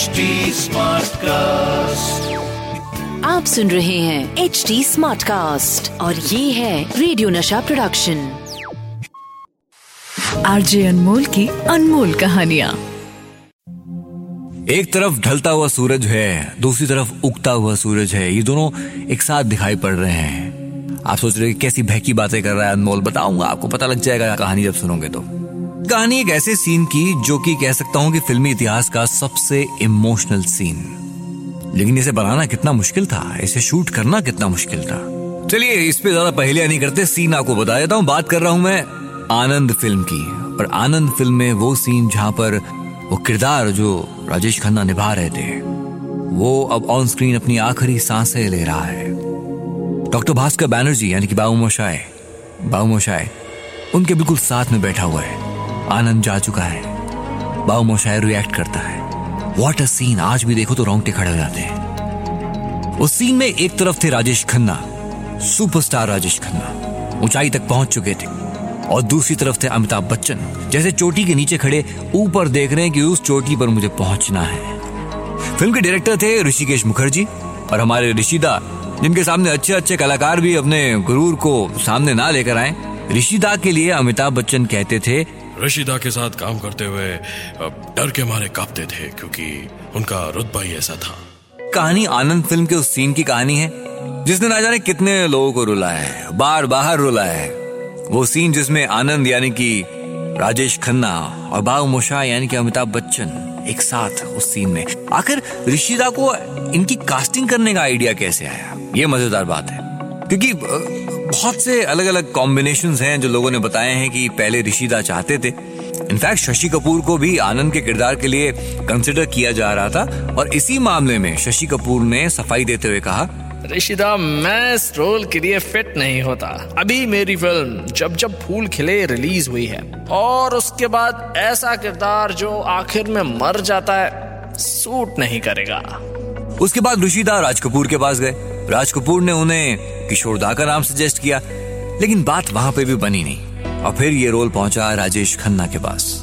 HD cast आप सुन रहे हैं एच डी स्मार्ट कास्ट और ये है रेडियो नशा प्रोडक्शन आरजे अनमोल की अनमोल कहानिया। एक तरफ़ ढलता हुआ सूरज है दूसरी तरफ़ उगता हुआ सूरज है। ये दोनों एक साथ दिखाई पड़ रहे हैं। आप सोच रहे हैं कि कैसी बहकी बातें कर रहा है अनमोल बताऊँगा आपको पता लग जाएगा कहानी जब सुनोगे तो। कहानी एक ऐसे सीन की जो कि कह सकता हूँ कि फिल्मी इतिहास का सबसे इमोशनल सीन लेकिन इसे बनाना कितना मुश्किल था, इसे शूट करना कितना मुश्किल था। चलिए, इस पे ज़्यादा पहलिया नहीं करते सीन आपको बता देता हूँ, बात कर रहा हूँ मैं आनंद फ़िल्म की। और आनंद फ़िल्म में वो सीन जहाँ पर वो किरदार जो राजेश खन्ना निभा रहे थे, वो अब ऑन स्क्रीन अपनी आखिरी साँसें ले रहा है। डॉक्टर भास्कर बैनर्जी, यानी कि बाबू मोशाय बाबू मोशाय, उनके बिल्कुल साथ में बैठा हुआ है। आनंद जा चुका है। बाबू मोशाय रिएक्ट करता है। वॉट अ सीन आज भी देखो तो रोंगटे खड़े हो जाते हैं। उस सीन में एक तरफ़ थे राजेश खन्ना सुपरस्टार राजेश खन्ना। ऊंचाई तक पहुँच चुके थे। और दूसरी तरफ़ थे अमिताभ बच्चन, जैसे चोटी के नीचे खड़े ऊपर देख रहे हैं कि उस चोटी पर मुझे पहुँचना है। फ़िल्म के डायरेक्टर थे ऋषिकेश मुखर्जी और हमारे ऋषिदा, जिनके सामने अच्छे अच्छे कलाकार भी अपने गुरूर को सामने ना लेकर आए, ऋषिदा के लिए अमिताभ बच्चन कहते थे रशीदा के साथ काम करते हुए डर के मारे कांपते थे, क्योंकि उनका रुतबा ही ऐसा था। कहानी आनंद फ़िल्म के उस सीन की कहानी है, जिसने ना जाने कितने लोगों को रुला है, बार बाहर रुला है। वो सीन जिसमें आनंद यानी कि राजेश खन्ना और बाबू मोशा यानी कि अमिताभ बच्चन एक साथ उस सीन में। आखिर ऋषिदा को इनकी कास्टिंग करने का आइडिया कैसे आया? ये मज़ेदार बात है। क्योंकि बहुत से अलग अलग कॉम्बिनेशन हैं जो लोगों ने बताए हैं कि पहले ऋषिदा चाहते थे। इनफैक्ट शशि कपूर को भी आनंद के किरदार के लिए कंसिडर किया जा रहा था और इसी मामले में शशि कपूर ने सफ़ाई देते हुए कहा ऋषिदा मैं इस रोल के लिए फिट नहीं होता। अभी मेरी फ़िल्म जब जब फूल खिले रिलीज़ हुई है। और उसके बाद ऐसा किरदार जो आखिर में मर जाता है सूट नहीं करेगा। उसके बाद ऋषिदा राज कपूर के पास गए। राज कपूर ने उन्हें किशोरदा का नाम सजेस्ट किया, लेकिन बात वहाँ पे भी बनी नहीं। और फिर ये रोल पहुँचा राजेश खन्ना के पास।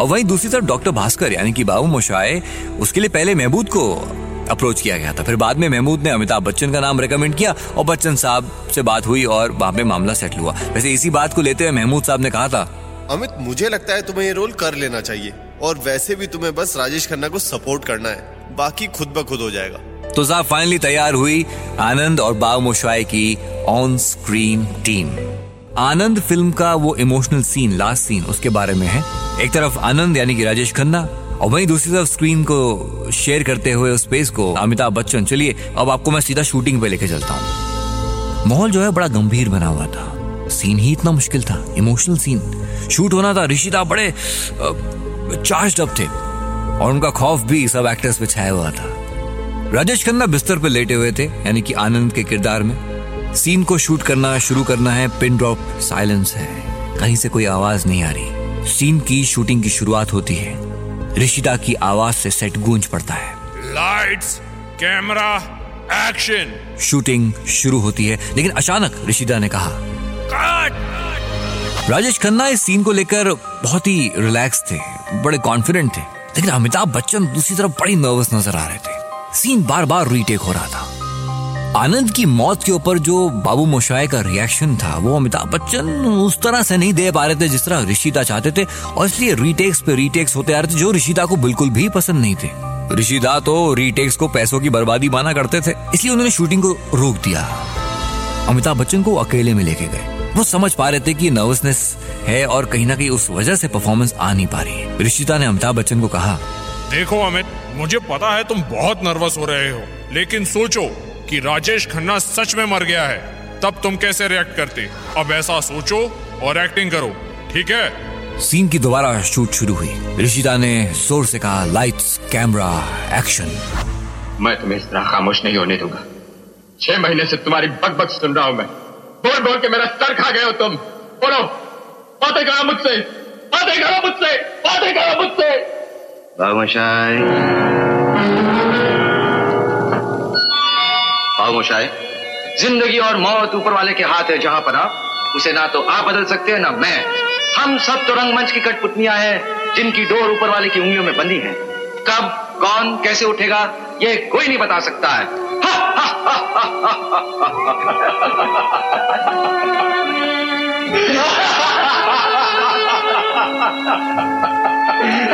और वहीं दूसरी तरफ़ डॉक्टर भास्कर, यानी कि बाबू मोशाए उसके लिए पहले महमूद को अप्रोच किया गया था। फिर बाद में महमूद ने अमिताभ बच्चन का नाम रेकमेंड किया और बच्चन साहब से बात हुई और वहाँ पे मामला सेटल हुआ। वैसे इसी बात को लेते हुए महमूद साहब ने कहा था, अमित, मुझे लगता है तुम्हें ये रोल कर लेना चाहिए। और वैसे भी तुम्हें बस राजेश खन्ना को सपोर्ट करना है। बाकी खुद ब खुद हो जाएगा। तो साहब फाइनली तैयार हुई आनंद और बाव मोशाए की on screen team Anand film का वो इमोशनल सीन लास्ट सीन उसके बारे में है। एक तरफ़ आनंद, यानी कि राजेश खन्ना, और वहीं दूसरी तरफ़ स्क्रीन को शेयर करते हुए उस स्पेस को, अमिताभ बच्चन। चलिए, अब आपको मैं सीधा शूटिंग पे लेके चलता हूँ। माहौल जो है बड़ा गंभीर बना हुआ था। सीन ही इतना मुश्किल था इमोशनल सीन शूट होना था ऋषिता बड़े चार्ज अप थे। और उनका खौफ भी सब एक्टर्स पे छाया हुआ था। राजेश खन्ना बिस्तर पर लेटे हुए थे यानी कि आनंद के किरदार में। सीन को शूट करना शुरू करना है पिन ड्रॉप साइलेंस है। कहीं से कोई आवाज़ नहीं आ रही। सीन की शूटिंग की शुरुआत होती है। ऋषिता की आवाज़ से सेट गूंज पड़ता है। Lights camera action. शूटिंग शुरू होती है लेकिन अचानक ऋषिदा ने कहा कट! राजेश खन्ना इस सीन को लेकर बहुत ही रिलैक्स थे बड़े कॉन्फिडेंट थे। लेकिन अमिताभ बच्चन दूसरी तरफ़ बड़ी नर्वस नज़र आ रहे थे। सीन बार बार रीटेक हो रहा था। आनंद की मौत के ऊपर जो बाबू मोशाए का रिएक्शन था, वो अमिताभ बच्चन उस तरह से नहीं दे पा रहे थे जिस तरह ऋषिता चाहते थे, और इसलिए रीटेक्स पे रीटेक्स होते आ रहे थे, जो ऋषिता को बिल्कुल भी पसंद नहीं थे। ऋषिदा तो रीटेक्स को पैसों की बर्बादी माना करते थे, इसलिए उन्होंने शूटिंग को रोक दिया। अमिताभ बच्चन को अकेले में लेके गए। वो समझ पा रहे थे कि नर्वसनेस है और कहीं ना कहीं उस वजह से परफॉर्मेंस आ नहीं पा रही है। ऋषिता ने अमिताभ बच्चन को कहा देखो अमित मुझे पता है तुम बहुत नर्वस हो रहे हो लेकिन सोचो कि राजेश खन्ना सच में मर गया है। तब तुम कैसे रिएक्ट करते? अब ऐसा सोचो और एक्टिंग करो ठीक है? सीन की दोबारा शूट शुरू हुई। ऋषिता ने ज़ोर से कहा लाइट्स कैमरा एक्शन मैं तुम्हें इस तरह खामोश नहीं होने दूँगा। छह महीने से तुम्हारी बक बक सुन रहा हूँ मैं। बोल बोल के मेरा सर खा गए हो तुम। बोलो बातें करो मुझसे बातें करो मुझसे बातें करो मुझसे। बाबूशाई ज़िंदगी और मौत ऊपर वाले के हाथ है जहाँ पर आप, उसे ना तो आप बदल सकते हैं, ना मैं। हम सब तो रंगमंच की कठपुतलियाँ हैं, जिनकी डोर ऊपर वाले की उंगलियों में बंधी है। कब, कौन, कैसे उठेगा, ये कोई नहीं बता सकता है।